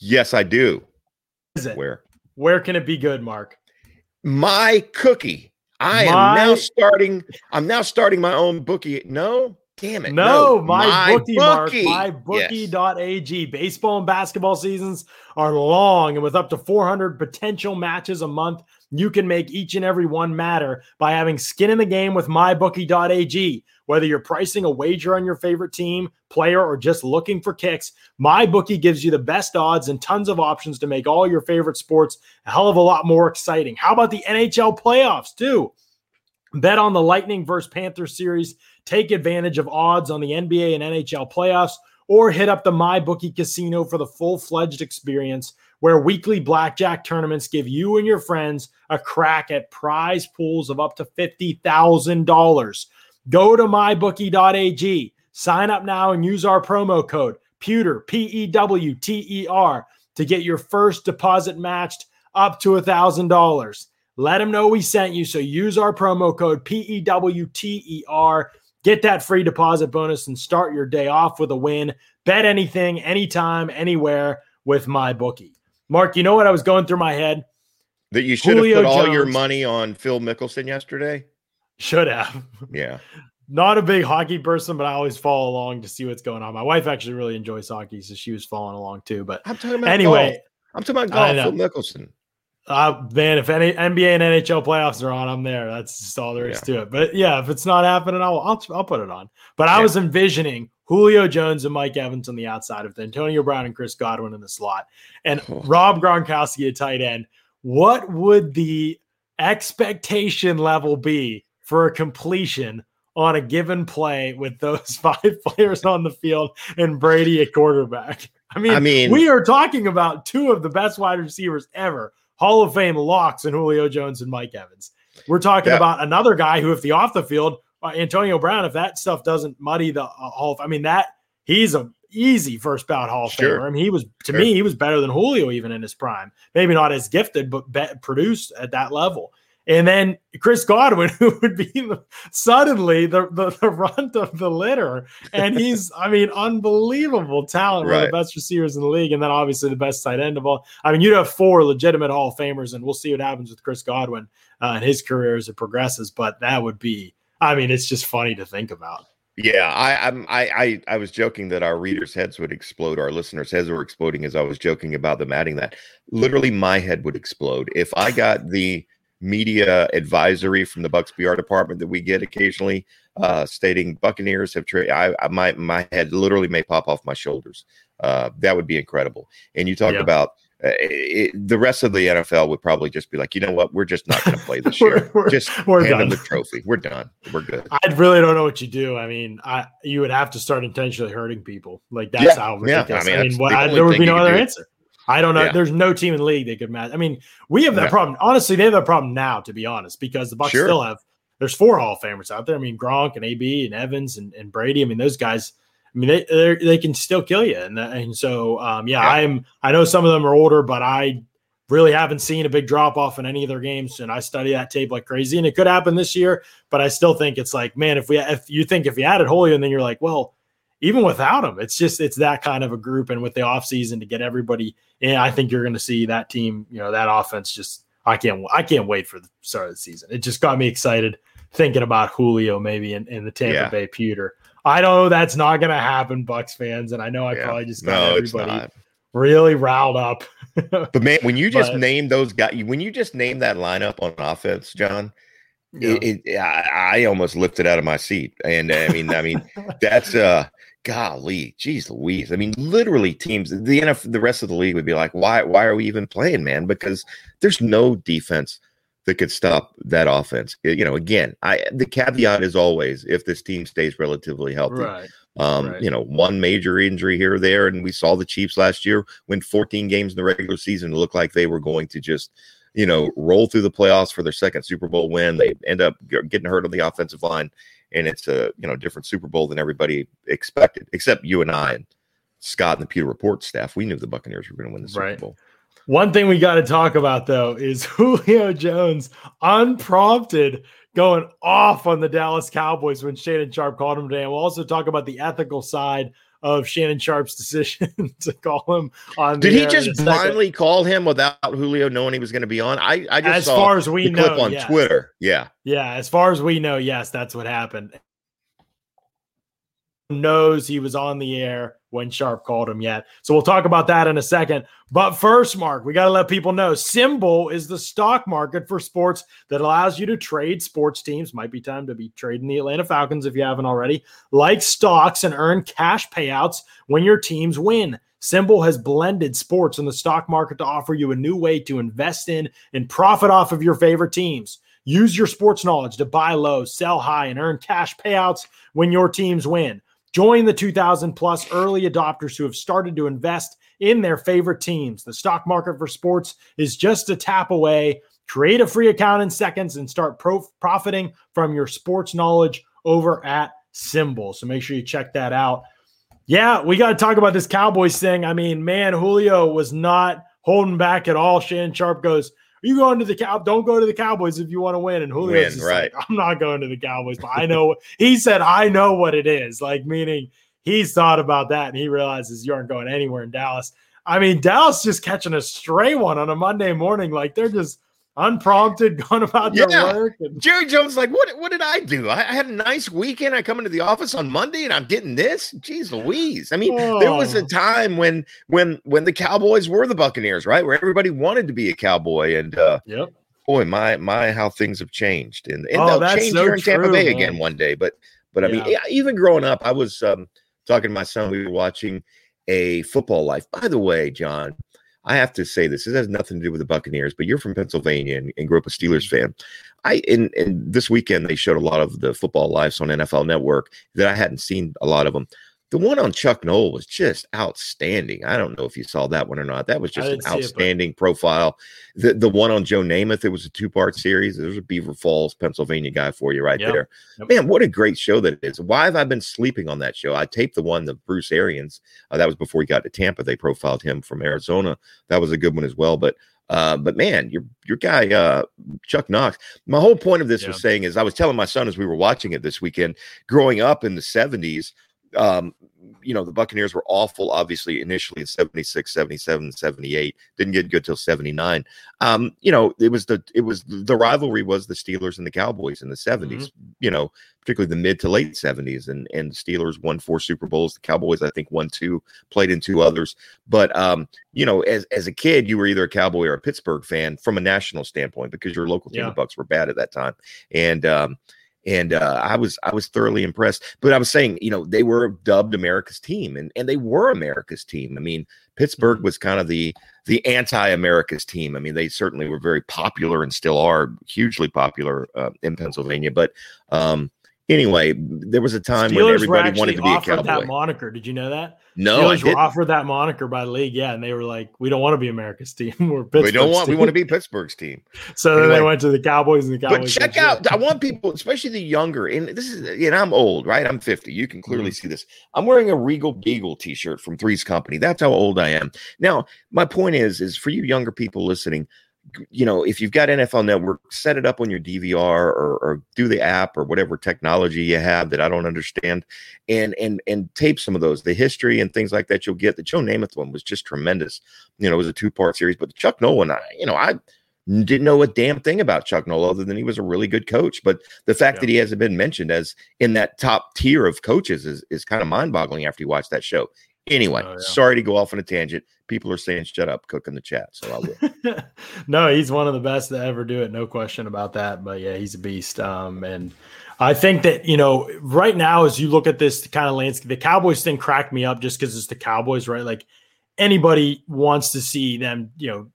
Speaker 2: Yes, I do.
Speaker 1: Is it
Speaker 2: where?
Speaker 1: Where can it be good, Mark?
Speaker 2: My cookie. I my... am now starting. I'm now starting my own bookie. No, Damn it.
Speaker 1: No, no my, my, bookie, bookie. Mark, mybookie.ag. Yes. Baseball and basketball seasons are long, and with up to 400 potential matches a month, you can make each and every one matter by having skin in the game with mybookie.ag. Whether you're pricing a wager on your favorite team, player, or just looking for kicks, MyBookie gives you the best odds and tons of options to make all your favorite sports a hell of a lot more exciting. How about the NHL playoffs, too? Bet on the Lightning versus Panthers series. Take advantage of odds on the NBA and NHL playoffs, or hit up the MyBookie Casino for the full fledged experience where weekly blackjack tournaments give you and your friends a crack at prize pools of up to $50,000. Go to mybookie.ag, sign up now, and use our promo code Pewter, P E W T E R, to get your first deposit matched up to $1,000. Let them know we sent you. So use our promo code P E W T E R. Get that free deposit bonus and start your day off with a win. Bet anything, anytime, anywhere with my bookie. Mark, you know what I was going through my head?
Speaker 2: That you should Julio have put all Jones, your money on Phil Mickelson yesterday?
Speaker 1: Should have.
Speaker 2: Yeah. (laughs)
Speaker 1: Not a big hockey person, but I always follow along to see what's going on. My wife actually really enjoys hockey, so she was following along too. But
Speaker 2: I'm talking about anyway. Golf. I'm talking about golf. Phil Mickelson.
Speaker 1: Uh, man, if any NBA and NHL playoffs are on, I'm there. That's just all there is yeah. to it. But yeah, if it's not happening, I'll I'll, I'll put it on. But I was envisioning Julio Jones and Mike Evans on the outside of Antonio Brown and Chris Godwin in the slot, and oh. Rob Gronkowski at tight end. What would the expectation level be for a completion on a given play with those (laughs) five players on the field and Brady at quarterback? I mean, I mean, we are talking about two of the best wide receivers ever Hall of Fame locks in Julio Jones and Mike Evans. We're talking yeah. about another guy who, if the off the field, uh, Antonio Brown, if that stuff doesn't muddy the uh, Hall, of, I mean that he's a easy first bout Hall of sure. Famer. I mean, he was to sure. me, he was better than Julio even in his prime. Maybe not as gifted, but be- produced at that level. And then Chris Godwin, (laughs) who would be suddenly the, the, the runt of the litter. And he's, I mean, unbelievable talent, right. one of the best receivers in the league. And then obviously the best tight end of all. I mean, you'd have four legitimate Hall of Famers, and we'll see what happens with Chris Godwin uh, in his career as it progresses. But that would be, I mean, it's just funny to think about.
Speaker 2: Yeah, I, I'm, I, I, I was joking that our readers' heads would explode, our listeners' heads were exploding as I was joking about them adding that. Literally, my head would explode if I got the media advisory from the Bucs PR department that we get occasionally, uh, stating Buccaneers have traded. I, I, my my head literally may pop off my shoulders. Uh, that would be incredible. And you talk yeah. about uh, it, the rest of the NFL would probably just be like, you know what, we're just not going to play (laughs) this year. we're, just we're hand done. them the trophy. We're done. We're good.
Speaker 1: I really don't know what you do. I mean, I you would have to start intentionally hurting people. Like that's yeah, how ridiculous. Yeah, I mean, I mean what, the there would be no other answer. I don't know. Yeah. There's no team in the league that could match. I mean, we have that yeah. problem. Honestly, they have that problem now, to be honest, because the Bucs sure. still have. There's four Hall of Famers out there. I mean, Gronk and AB and Evans and, and Brady. I mean, those guys. I mean, they they can still kill you, and and so um, yeah, yeah, I'm. I know some of them are older, but I really haven't seen a big drop off in any of their games, and I study that tape like crazy. And it could happen this year, but I still think it's like, man, if we if you think if you added Julio, and then you're like, well, even without him, it's just it's that kind of a group. And with the offseason to get everybody in, I think you're going to see that team, you know, that offense just I can't I can't wait for the start of the season. It just got me excited thinking about Julio maybe in, in the Tampa yeah. Bay pewter. I know that's not going to happen, Bucs fans, and I know I yeah. probably just got
Speaker 2: no,
Speaker 1: everybody really riled up. (laughs)
Speaker 2: but man, when you just but, name those guys, when you just name that lineup on offense, John, yeah. it, it, I, I almost lifted out of my seat, and I mean, I mean, that's uh golly, geez Louise. I mean, literally teams, the NFL, the rest of the league would be like, why, why are we even playing, man? Because there's no defense that could stop that offense. You know, again, I the caveat is always if this team stays relatively healthy.
Speaker 1: Right.
Speaker 2: Um, right. you know, one major injury here or there, and we saw the Chiefs last year win 14 games in the regular season. It looked like they were going to just, you know, roll through the playoffs for their second Super Bowl win. They end up getting hurt on the offensive line and it's a you know different Super Bowl than everybody expected, except you and I and Scott and the Pewter Report staff. We knew the Buccaneers were going to win the Super right. Bowl.
Speaker 1: One thing we got to talk about though is (laughs) Julio Jones unprompted going off on the Dallas Cowboys when Shannon Sharpe called him today. And we'll also talk about the ethical side of Shannon Sharpe's decision (laughs) to call him on.
Speaker 2: Did he just blindly call him without Julio knowing he was going to be on? I, I just
Speaker 1: as far as we know
Speaker 2: on
Speaker 1: yes.
Speaker 2: Twitter. Yeah,
Speaker 1: yeah. As far as we know, yes, that's what happened. Knows he was on the air when Sharpe called him yet. So we'll talk about that in a second. But first, Mark, we got to let people know SimBull is the stock market for sports that allows you to trade sports teams. Might be time to be trading the Atlanta Falcons if you haven't already, like stocks and earn cash payouts when your teams win. SimBull has blended sports and the stock market to offer you a new way to invest in and profit off of your favorite teams. Use your sports knowledge to buy low, sell high, and earn cash payouts when your teams win. Join the 2000 plus early adopters who have started to invest in their favorite teams. The stock market for sports is just a tap away. Create a free account in seconds and start pro- profiting from your sports knowledge over at SimBull. So make sure you check that out. Yeah, we got to talk about this Cowboys thing. I mean, man, Julio was not holding back at all. Shannon Sharpe goes, you going to the cow? Don't go to the Cowboys if you want to win. And Julio's win, right? Like, I'm not going to the Cowboys, but I know (laughs) he said I know what it is. Like meaning he's thought about that and he realizes you aren't going anywhere in Dallas. I mean, Dallas just catching a stray one on a Monday morning. Like they're just unprompted, (laughs) gone about yeah. their work. And-
Speaker 2: Jerry Jones, like, what what did I do? I, I, had a nice weekend. I come into the office on Monday and I'm getting this. Jeez Louise. I mean, oh. there was a oh. time when when when the Cowboys were the Buccaneers, right? Where everybody wanted to be a cowboy. And uh
Speaker 1: yep.
Speaker 2: boy, my my how things have changed. And, and oh, they'll change so here in Tampa Bay man. again one day. But but I yeah. mean, even growing up, I was um talking to my son, we were watching a football life. By the way, John, I have to say this. This has nothing to do with the Buccaneers, but you're from Pennsylvania and, and grew up a Steelers mm-hmm. fan. I in, in this weekend they showed a lot of the football lives on NFL Network that I hadn't seen a lot of them. The one on Chuck Noll was just outstanding. I don't know if you saw that one or not. That was just an outstanding it, profile. The the one on Joe Namath, it was a two part series. There's a Beaver Falls, Pennsylvania guy for you right yep. there. Yep. Man, what a great show that is. Why have I been sleeping on that show? I taped the one, the Bruce Arians. Uh, that was before he got to Tampa. They profiled him from Arizona. That was a good one as well. But uh, but man, your your guy uh, Chuck Knox. My whole point of this yeah. was saying is I was telling my son as we were watching it this weekend. Growing up in the '70s, um, you know, the Buccaneers were awful, obviously, initially in 76, 77, 78. Didn't get good till 79. Um, you know, it was the it was the rivalry was the Steelers and the Cowboys in the 70s, mm-hmm. you know, particularly the mid to late 70s. And and Steelers won four Super Bowls. The Cowboys, I think, won two, played in two others. But um, you know, as as a kid, you were either a Cowboy or a Pittsburgh fan from a national standpoint because your local team, yeah. the Bucs, were bad at that time. And um, and uh, I was I was thoroughly impressed. But I was saying, you know, they were dubbed America's team, and and they were America's team. I mean, Pittsburgh mm-hmm. was kind of the the anti-America's team. I mean, they certainly were very popular and still are hugely popular uh, in Pennsylvania. But um, anyway, there was a time Steelers when everybody wanted to be a cowboy.
Speaker 1: That moniker, did you know that?
Speaker 2: No,
Speaker 1: Steelers were offered that moniker by the league. Yeah, and they were like, "We don't want to be America's team. (laughs) We're Pittsburgh's
Speaker 2: We don't want.
Speaker 1: Team.
Speaker 2: We want to be Pittsburgh's team." (laughs)
Speaker 1: so anyway, then they went to the Cowboys, and the Cowboys.
Speaker 2: But check out. I want people, especially the younger, and this is, you know, I'm old, right? I'm 50. You can clearly mm-hmm. see this. I'm wearing a Regal Beagle T-shirt from Three's Company. That's how old I am. Now, my point is, is for you younger people listening you know, if you've got NFL Network, set it up on your DVR or, or, do the app or whatever technology you have that I don't understand, and and and tape some of those, the history and things like that. You'll get the Joe Namath one was just tremendous. You know, it was a two part series, but the Chuck Nolan, I, you know, I didn't know a damn thing about Chuck Noll other than he was a really good coach. But the fact yeah. that he hasn't been mentioned as in that top tier of coaches is, is kind of mind boggling after you watch that show. Anyway, oh, yeah. sorry to go off on a tangent. People are saying shut up, cook in the chat. So I will. (laughs)
Speaker 1: no, he's one of the best to ever do it. No question about that. But yeah, he's a beast. Um, and I think that, you know, right now, as you look at this kind of landscape, the Cowboys thing cracked me up just because it's the Cowboys, right? Like anybody wants to see them, you know,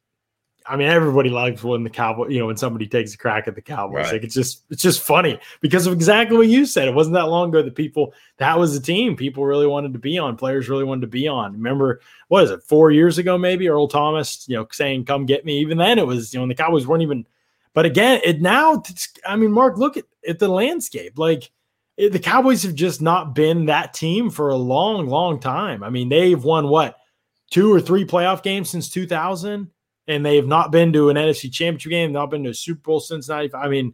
Speaker 1: I mean, everybody likes when the Cowboy, you know, when somebody takes a crack at the Cowboys. Right. Like it's just, it's just funny because of exactly what you said. It wasn't that long ago that people, that was the team people really wanted to be on. Players really wanted to be on. Remember, what is it, four years ago, maybe Earl Thomas, you know, saying, "Come get me." Even then, it was, you know, the Cowboys weren't even. But again, it now, I mean, Mark, look at at the landscape. Like it, the Cowboys have just not been that team for a long, long time. I mean, they've won what two or three playoff games since 2000 and they have not been to an NFC championship game, not been to a Super Bowl since 95. I mean,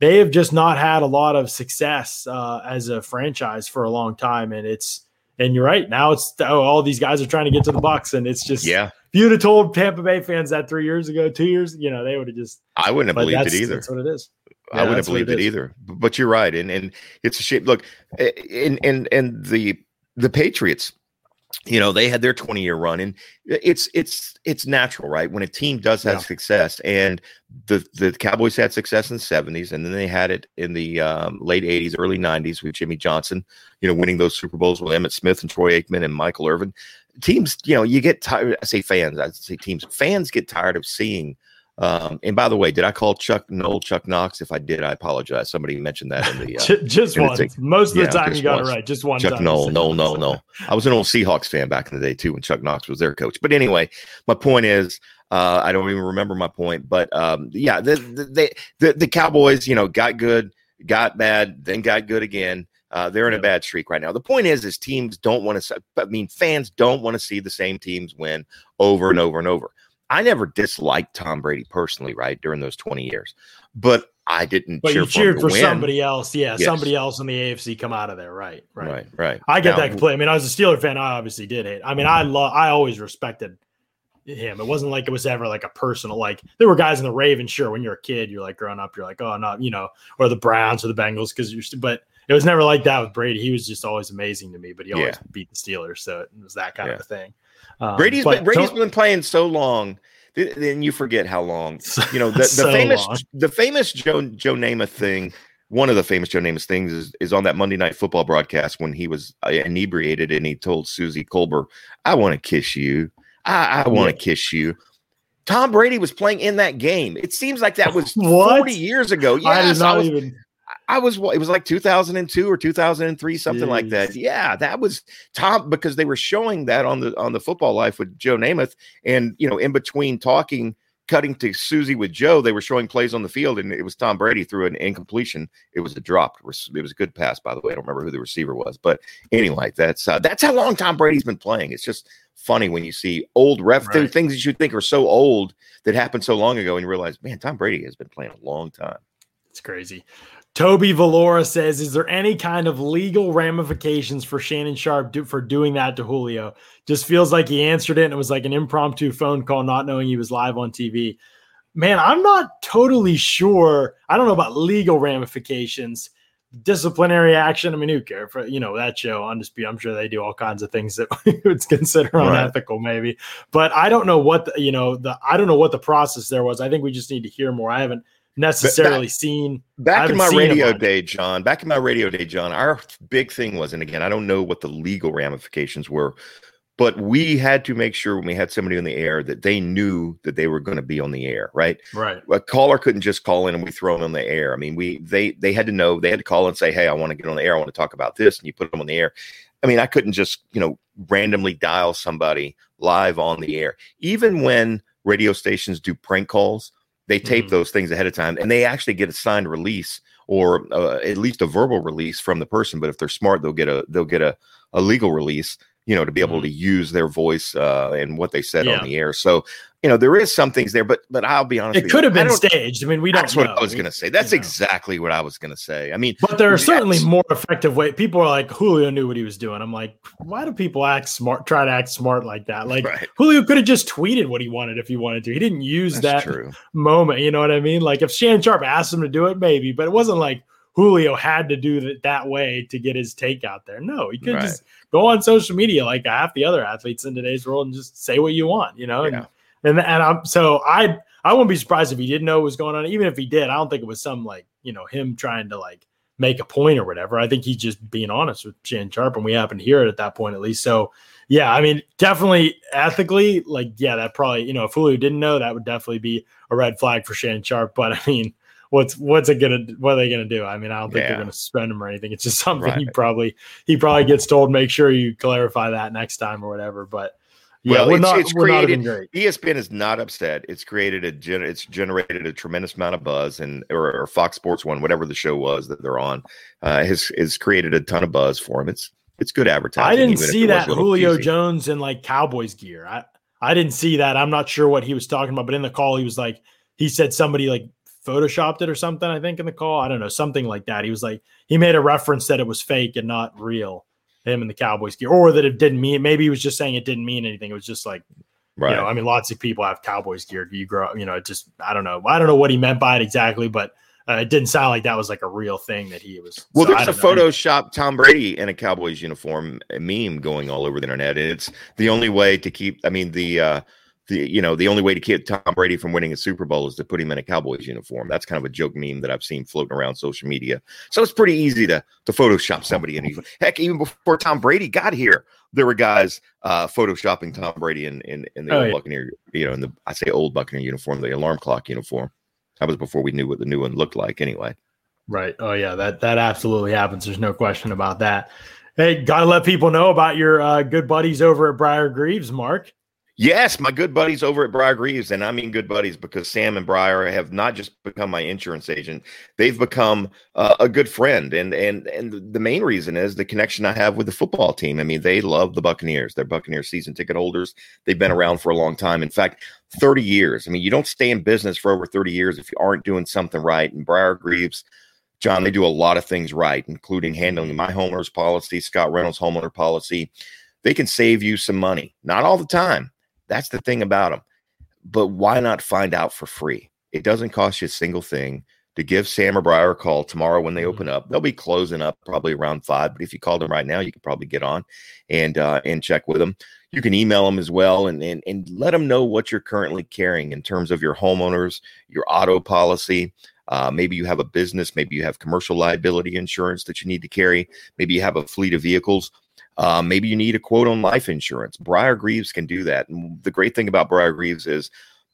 Speaker 1: they have just not had a lot of success uh, as a franchise for a long time. And it's, and you're right. Now it's oh, all these guys are trying to get to the Bucs, and it's just
Speaker 2: yeah.
Speaker 1: If you'd have told Tampa Bay fans that three years ago, two years, you know, they would have just.
Speaker 2: I wouldn't have believed it either.
Speaker 1: That's what it is.
Speaker 2: Yeah, I wouldn't have believed it, it either. But you're right, and and it's a shame. Look, and and and the the Patriots you know they had their 20 year run and it's it's it's natural right when a team does have yeah. success and the the cowboys had success in the 70s and then they had it in the um, late 80s early 90s with jimmy johnson you know winning those super bowls with emmitt smith and troy aikman and michael irvin teams you know you get tired i say fans i say teams fans get tired of seeing um, and by the way, did I call Chuck Noll Chuck Knox? If I did, I apologize. Somebody mentioned that in the
Speaker 1: uh, (laughs) just once. Most of the time, you got once. it right. Just one.
Speaker 2: Chuck
Speaker 1: time
Speaker 2: Noll, no, no, no. I was an old Seahawks fan back in the day too when Chuck Knox was their coach. But anyway, my point is, uh, I don't even remember my point. But um, yeah, the, the, the the Cowboys, you know, got good, got bad, then got good again. Uh, they're in a bad streak right now. The point is, is teams don't want to. I mean, fans don't want to see the same teams win over and over and over. I never disliked Tom Brady personally, right, during those 20 years, but I didn't.
Speaker 1: But
Speaker 2: cheer
Speaker 1: you cheered for, for somebody else, yeah, yes. somebody else in the AFC come out of there, right,
Speaker 2: right, right. right.
Speaker 1: I get now, that completely. I mean, I was a Steeler fan. I obviously did hate. I mean, I mm-hmm. love. I always respected him. It wasn't like it was ever like a personal. Like there were guys in the Ravens. Sure, when you're a kid, you're like growing up, you're like, oh, not you know, or the Browns or the Bengals because you're. But it was never like that with Brady. He was just always amazing to me. But he always yeah. beat the Steelers, so it was that kind yeah. of a thing.
Speaker 2: Um, Brady's been, Brady's been playing so long then you forget how long. You know the, the (laughs) so famous long. the famous Joe Joe Namath thing. One of the famous Joe Namath things is, is on that Monday Night Football broadcast when he was uh, inebriated and he told Suzy Kolber, "I want to kiss you. I, I want to yeah. kiss you." Tom Brady was playing in that game. It seems like that was (laughs) what? 40 years ago. Yes, I did not I was, even I was it was like 2002 or 2003 something Jeez. like that. Yeah, that was Tom because they were showing that on the on the football life with Joe Namath and you know in between talking cutting to Suzy with Joe, they were showing plays on the field, and it was Tom Brady threw an incompletion. It was a drop. It was, a good pass, by the way. I don't remember who the receiver was, but anyway, that's uh, that's how long Tom Brady's been playing. It's just funny when you see old ref right. things that you think are so old that happened so long ago, and you realize, man, Tom Brady has been playing a long time.
Speaker 1: It's crazy. Toby Valora says, "Is there any kind of legal ramifications for Shannon Sharpe do, for doing that to Julio? Just feels like he answered it and it was like an impromptu phone call, not knowing he was live on TV." Man, I'm not totally sure. I don't know about legal ramifications, disciplinary action. I mean, who cares for you know that show Undisputed? I'm sure they do all kinds of things that (laughs) we would consider unethical, maybe. But I don't know what the, you know the I don't know what the process there was. I think we just need to hear more. I haven't necessarily
Speaker 2: back,
Speaker 1: seen.
Speaker 2: Back in my radio day, John. Back in my radio day, John. Our big thing was, and again, I don't know what the legal ramifications were, but we had to make sure when we had somebody on the air that they knew that they were going to be on the air, right?
Speaker 1: Right.
Speaker 2: A caller couldn't just call in and we throw them on the air. I mean, we they they had to know they had to call and say, "Hey, I want to get on the air. I want to talk about this," and you put them on the air. I mean, I couldn't just you know randomly dial somebody live on the air, even when radio stations do prank calls they tape mm-hmm. those things ahead of time and they actually get a signed release or uh, at least a verbal release from the person. But if they're smart, they'll get a they'll get a, a legal release, you know, to be able mm-hmm. to use their voice uh, and what they said yeah. on the air. So you know, there is some things there, but but I'll be honest.
Speaker 1: It could have been staged. I mean, we don't.
Speaker 2: That's what. I was going to say. That's
Speaker 1: you know.
Speaker 2: exactly what I was going to say. I mean,
Speaker 1: but there are certainly more effective way. People are like Julio knew what he was doing. I'm like, why do people act smart? Try to act smart like that. (laughs) Like
Speaker 2: Right.
Speaker 1: Julio could have just tweeted what he wanted if he wanted to. He didn't use
Speaker 2: that's
Speaker 1: that
Speaker 2: true.
Speaker 1: moment. You know what I mean? Like if Shannon Sharpe asked him to do it, maybe, but it wasn't like Julio had to do it that way to get his take out there. No, he could
Speaker 2: Right.
Speaker 1: just go on social media like half the other athletes in today's world and just say what you want. You know,
Speaker 2: Yeah.
Speaker 1: and and and I'm so I I wouldn't be surprised if he didn't know what was going on. Even if he did, I don't think it was some like you know him trying to like make a point or whatever. I think he's just being honest with Shannon Sharpe, and we happen to hear it at that point at least. So yeah, I mean, definitely ethically, like yeah, that probably you know if Julio didn't know, that would definitely be a red flag for Shannon Sharpe. But I mean. What's what's it gonna what are they gonna do? I mean, I don't think
Speaker 2: Yeah.
Speaker 1: they're gonna suspend him or anything. It's just (laughs) something he probably he probably gets told. Make sure you clarify that next time or whatever. But yeah,
Speaker 2: Well,
Speaker 1: would
Speaker 2: it's-
Speaker 1: not,
Speaker 2: it's
Speaker 1: would not have been
Speaker 2: created-
Speaker 1: great.
Speaker 2: ESPN is not upset. It's created a gen- it's generated a tremendous amount of buzz, and or, or Fox Sports One, whatever the show was that they're on, uh, has has created a ton of buzz for him. It's it's good advertising.
Speaker 1: I didn't see that Julio
Speaker 2: cheesy.
Speaker 1: Jones in like Cowboys gear. I I didn't see that. I'm not sure what he was talking about, but in the call he was like he said somebody like photoshopped it or something. I think in the call, I don't know, something like that. He was like he made a reference that it was fake and not real. Him in the Cowboys gear, or that it didn't mean. Maybe he was just saying it didn't mean anything. It was just like
Speaker 2: right.
Speaker 1: you know. I mean, lots of people have Cowboys gear. You grow, you know, it just I don't know. I don't know what he meant by it exactly, but uh, it didn't sound like that was like a real thing that he was.
Speaker 2: Well,
Speaker 1: so
Speaker 2: there's a. Photoshop Tom Brady in a Cowboys uniform meme going all over the internet. And it's the only way to keep. I mean, the uh, the you know the only way to keep Tom Brady from winning a Super Bowl is to put him in a Cowboys uniform. That's kind of a joke meme that I've seen floating around social media. So it's pretty easy to to Photoshop somebody. And heck, even before Tom Brady got here, there were guys uh, photoshopping Tom Brady in in, in the
Speaker 1: Oh,
Speaker 2: old
Speaker 1: yeah.
Speaker 2: Buccaneer. You know, in the I say old Buccaneer uniform, the alarm clock uniform. That was before we knew what the new one looked like. Anyway.
Speaker 1: Right. Oh yeah, that that absolutely happens. There's no question about that. Hey, gotta let people know about your uh, good buddies over at Briar Greaves, Mark.
Speaker 2: Yes, my good buddies over at Briar Greaves, and I mean good buddies because Sam and Briar have not just become my insurance agent; they've become uh, a good friend. And and and the main reason is the connection I have with the football team. I mean, they love the Buccaneers; they're Buccaneer season ticket holders. They've been around for a long time. In fact, thirty years. I mean, you don't stay in business for over thirty years if you aren't doing something right. And Briar Greaves. John, they do a lot of things right, including handling my homeowner's policy, Scott Reynolds' homeowner policy. They can save you some money, not all the time. That's the thing about them. But why not find out for free? It doesn't cost you a single thing to give Sam or Briar a call tomorrow when they
Speaker 1: Mhm.
Speaker 2: open up. They'll be closing up probably around five, but if you called them right now, you could probably get on and uh, and check with them. You can email them as well and, and and let them know what you're currently carrying in terms of your homeowners, your auto policy. Uh, maybe you have a business, maybe you have commercial liability insurance that you need to carry. Maybe you have a fleet of vehicles. Uh, maybe you need a quote on life insurance. Briar Greaves can do that. And the great thing about Briar Greaves is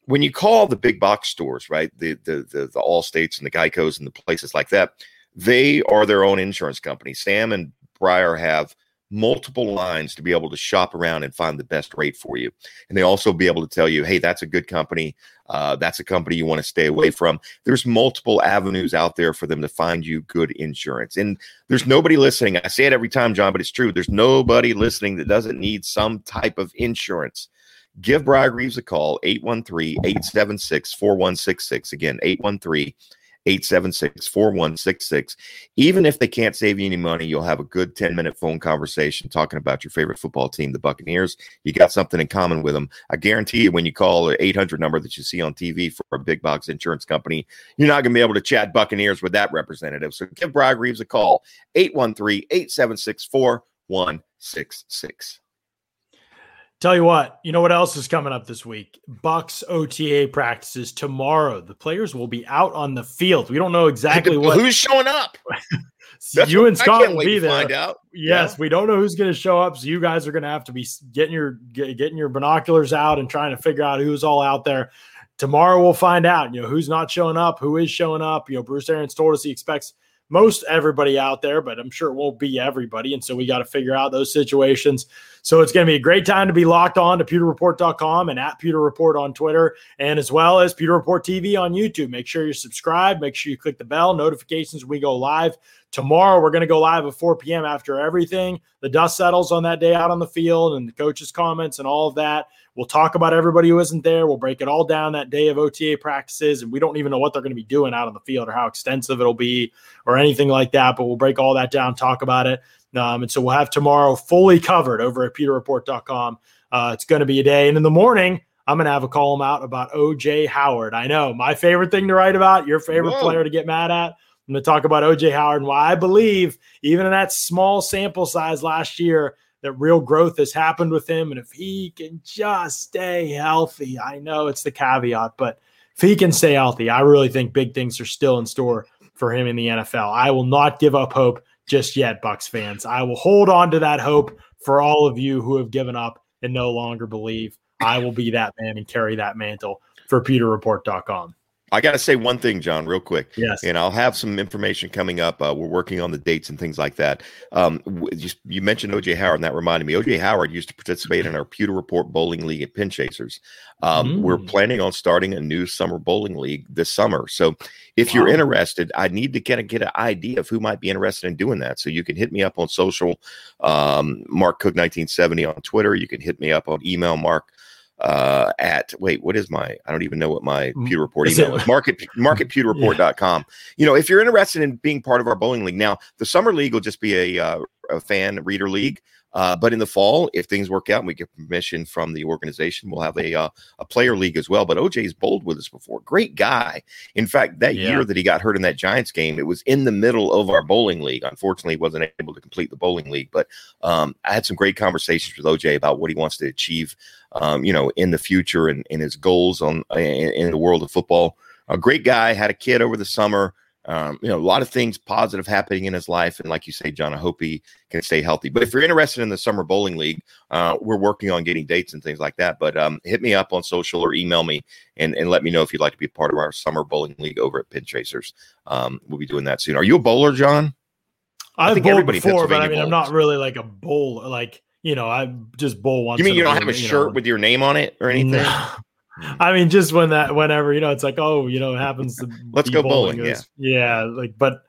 Speaker 2: when you call the big box stores, right? The the the, the All States and the Geicos and the places like that, they are their own insurance company. Sam and Briar have multiple lines to be able to shop around and find the best rate for you. And they also be able to tell you, hey, that's a good company. Uh, that's a company you want to stay away from. There's multiple avenues out there for them to find you good insurance. And there's nobody listening. I say it every time, John, but it's true. There's nobody listening that doesn't need some type of insurance. Give Briar Greaves a call, 813 876 4166. Again, 813 876 4166. Even if they can't save you any money, you'll have a good 10 minute phone conversation talking about your favorite football team, the Buccaneers. You got something in common with them. I guarantee you, when you call the 800 number that you see on TV for a big box insurance company, you're not going to be able to chat Buccaneers with that representative. So give Briar Greaves a call, 813 876 4166.
Speaker 1: Tell you what, you know what else is coming up this week? Bucs OTA practices tomorrow. The players will be out on the field. We don't know exactly what
Speaker 2: Who's showing up? (laughs)
Speaker 1: You and Scott will be there.
Speaker 2: Find out.
Speaker 1: Yes, we don't know who's going to show up, so you guys are going to have to be getting your get, getting your binoculars out and trying to figure out who's all out there. Tomorrow we'll find out. You know who's not showing up, who is showing up. You know Bruce Arians told us he expects most everybody out there, but I'm sure it won't be everybody, and so we got to figure out those situations. So it's going to be a great time to be locked on to pewterreport.com and at Pewter Report on Twitter, and as well as Pewter Report TV on YouTube. Make sure you're subscribed. Make sure you click the bell notifications we go live tomorrow we're going to go live at 4 p.m. after everything. The dust settles on that day out on the field and the coaches' comments and all of that. We'll talk about everybody who isn't there. We'll break it all down that day of OTA practices. And we don't even know what they're going to be doing out on the field or how extensive it'll be or anything like that. But we'll break all that down, talk about it. Um, and so we'll have tomorrow fully covered over at pewterreport.com. Uh, it's going to be a day. And in the morning, I'm going to have a column out about OJ Howard. I know my favorite thing to write about, your favorite Whoa. player to get mad at. I'm going to talk about OJ Howard and why I believe, even in that small sample size last year, that real growth has happened with him. And if he can just stay healthy, I know it's the caveat, but if he can stay healthy, I really think big things are still in store for him in the NFL. I will not give up hope just yet, Bucs fans. I will hold on to that hope for all of you who have given up and no longer believe. I will be that man and carry that mantle for pewterreport.com.
Speaker 2: I got to say one thing, John, real quick.
Speaker 1: Yes.
Speaker 2: And I'll have some information coming up. Uh, we're working on the dates and things like that. Um, you, you, mentioned OJ Howard, and that reminded me. OJ Howard used to participate in our Pewter Report Bowling League at Pinchasers. Um, mm. We're planning on starting a new summer bowling league this summer. So if you're interested, I need to kind of get an idea of who might be interested in doing that. So you can hit me up on social, um, Mark Cook 1970 on Twitter. You can hit me up on email, Mark uh, at wait, what is my? I don't even know what my Pewter Report is email is. Market (laughs) marketpewterreport.com. Yeah. You know, if you're interested in being part of our bowling league, now the summer league will just be a, uh, a fan reader league. Uh, but in the fall, if things work out and we get permission from the organization, we'll have a uh, a player league as well. But OJ's bowled with us before. Great guy. In fact, that yeah. year that he got hurt in that Giants game, it was in the middle of our bowling league. Unfortunately, he wasn't able to complete the bowling league. But um, I had some great conversations with OJ about what he wants to achieve, um, you know, in the future and, and his goals on in, in the world of football. A great guy. Had a kid over the summer um, you know, a lot of things positive happening in his life. And like you say, John, I hope he can stay healthy. But if you're interested in the summer bowling league, uh, we're working on getting dates and things like that. But um, hit me up on social or email me and, and let me know if you'd like to be a part of our summer bowling league over at Pinchasers. Um, we'll be doing that soon. Are you a bowler, John?
Speaker 1: I've bowled before, but I mean, bowls. I'm not really like a bowl. Like, you know, I just bowl once.
Speaker 2: You mean you don't have a shirt know. with your name on it or anything? No.
Speaker 1: I mean, just when that, whenever you know, it's like, oh, you know, it happens. To
Speaker 2: Let's go bowling. Goes,
Speaker 1: yeah, yeah. Like, but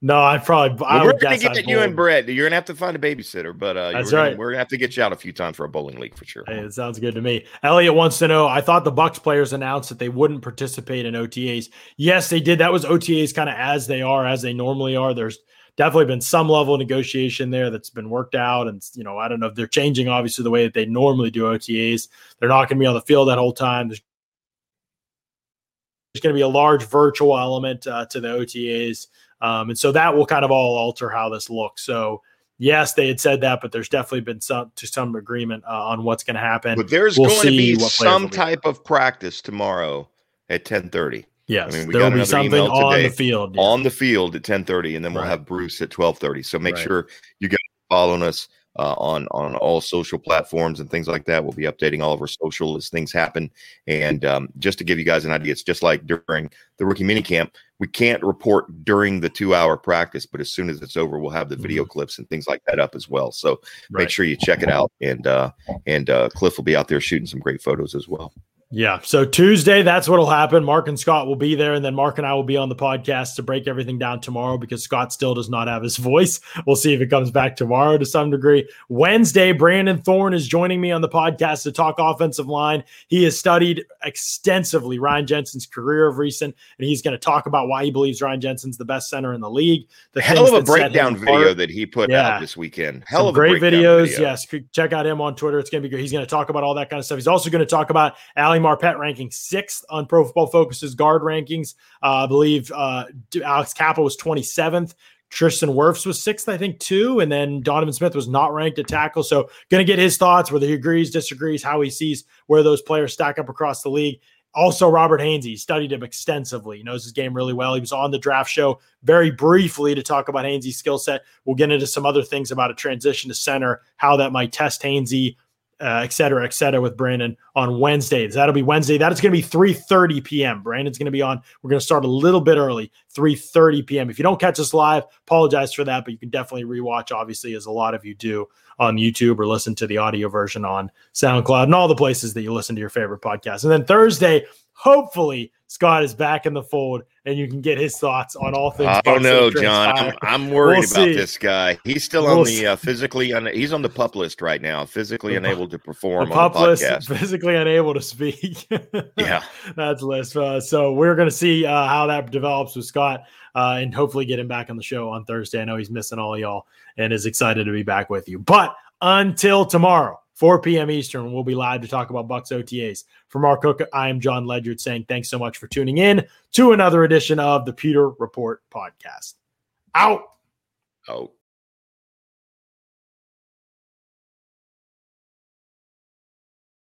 Speaker 1: no, I probably. Well, I
Speaker 2: we're gonna get you and Brett. You're gonna have to find a babysitter, but uh,
Speaker 1: that's
Speaker 2: we're
Speaker 1: right.
Speaker 2: Gonna, we're gonna have to get you out a few times for a bowling league for sure.
Speaker 1: Hey, it sounds good to me. Elliot wants to know. I thought the Bucs players announced that they wouldn't participate in OTAs. Yes, they did. That was OTAs kind of as they are, as they normally are. There's definitely been some level of negotiation there that's been worked out. And, you know, I don't know if they're changing, obviously, the way that they normally do OTAs. They're not going to be on the field that whole time. There's there's going to be a large virtual element uh, to the OTAs. Um, and so that will kind of all alter how this looks. So, yes, they had said that, but there's definitely been some to some agreement uh, on what's going to happen.
Speaker 2: But there's we'll going to be some type of practice tomorrow at 10:30.
Speaker 1: Yes, I mean, there will be something on the field.
Speaker 2: Yeah. On the field at 10:30, and then we'll right. have Bruce at 12:30. So make right. sure you guys following us uh, on on all social platforms and things like that. We'll be updating all of our social as things happen. And um, just to give you guys an idea, it's just like during the rookie minicamp. We can't report during the two hour practice, but as soon as it's over, we'll have the video mm-hmm. clips and things like that up as well. So right. make sure you check it out. And uh, and uh, Cliff will be out there shooting some great photos as well.
Speaker 1: Yeah. So Tuesday, that's what'll happen. Mark and Scott will be there, and then Mark and I will be on the podcast to break everything down tomorrow because Scott still does not have his (laughs) voice. We'll see if it comes back tomorrow to some degree. Wednesday, Brandon Thorn is joining me on the podcast to talk offensive line. He has studied extensively Ryan Jensen's career of recent, and he's going to talk about why he believes Ryan Jensen's the best center in the league. The
Speaker 2: hell of a breakdown video that he put yeah. out this weekend. Hell some of
Speaker 1: great videos. Video. Yes, check out him on Twitter. It's going to be good. He's going to talk about all that kind of stuff. He's also going to talk about Ali Ali Marpet ranking sixth on Pro Football Focus's guard rankings. Uh, I believe uh, Alex Cappa was 27th. Tristan Wirfs was sixth, I think, too. And then Donovan Smith was not ranked at tackle. So, going to get his thoughts, whether he agrees, disagrees, how he sees where those players stack up across the league. Also, Robert Hainsey studied him extensively. He knows his game really well. He was on the draft show very briefly to talk about Hainsey's skill set. We'll get into some other things about a transition to center, how that might test Hainsey, uh, et cetera, et cetera, with Brandon on Wednesdays. That'll be Wednesday. That is going to be 3:30 p.m. Brandon's going to be on. We're going to start a little bit early, 3:30 p.m. If you don't catch us live, apologize for that, but you can definitely rewatch, obviously, as a lot of you do on YouTube or listen to the audio version on SoundCloud and all the places that you listen to your favorite podcast. And then Thursday, hopefully, Scott is back in the fold and you can get his thoughts on all things.
Speaker 2: I don't know, John. I'm, I'm, worried we'll about this guy. He's still we'll on the uh, physically un- he's on the pup list right now, physically the, unable to perform. The pup list,
Speaker 1: physically unable to speak. (laughs)
Speaker 2: yeah,
Speaker 1: that's list. Uh, so we're going to see uh, how that develops with Scott, uh, and hopefully get him back on the show on Thursday. I know he's missing all y'all and is excited to be back with you. But until tomorrow. 4 p.m. Eastern. We'll be live to talk about Bucs OTAs. For Mark Cook, I am John Ledyard saying thanks so much for tuning in to another edition of the Pewter Report podcast. Out.
Speaker 2: Out.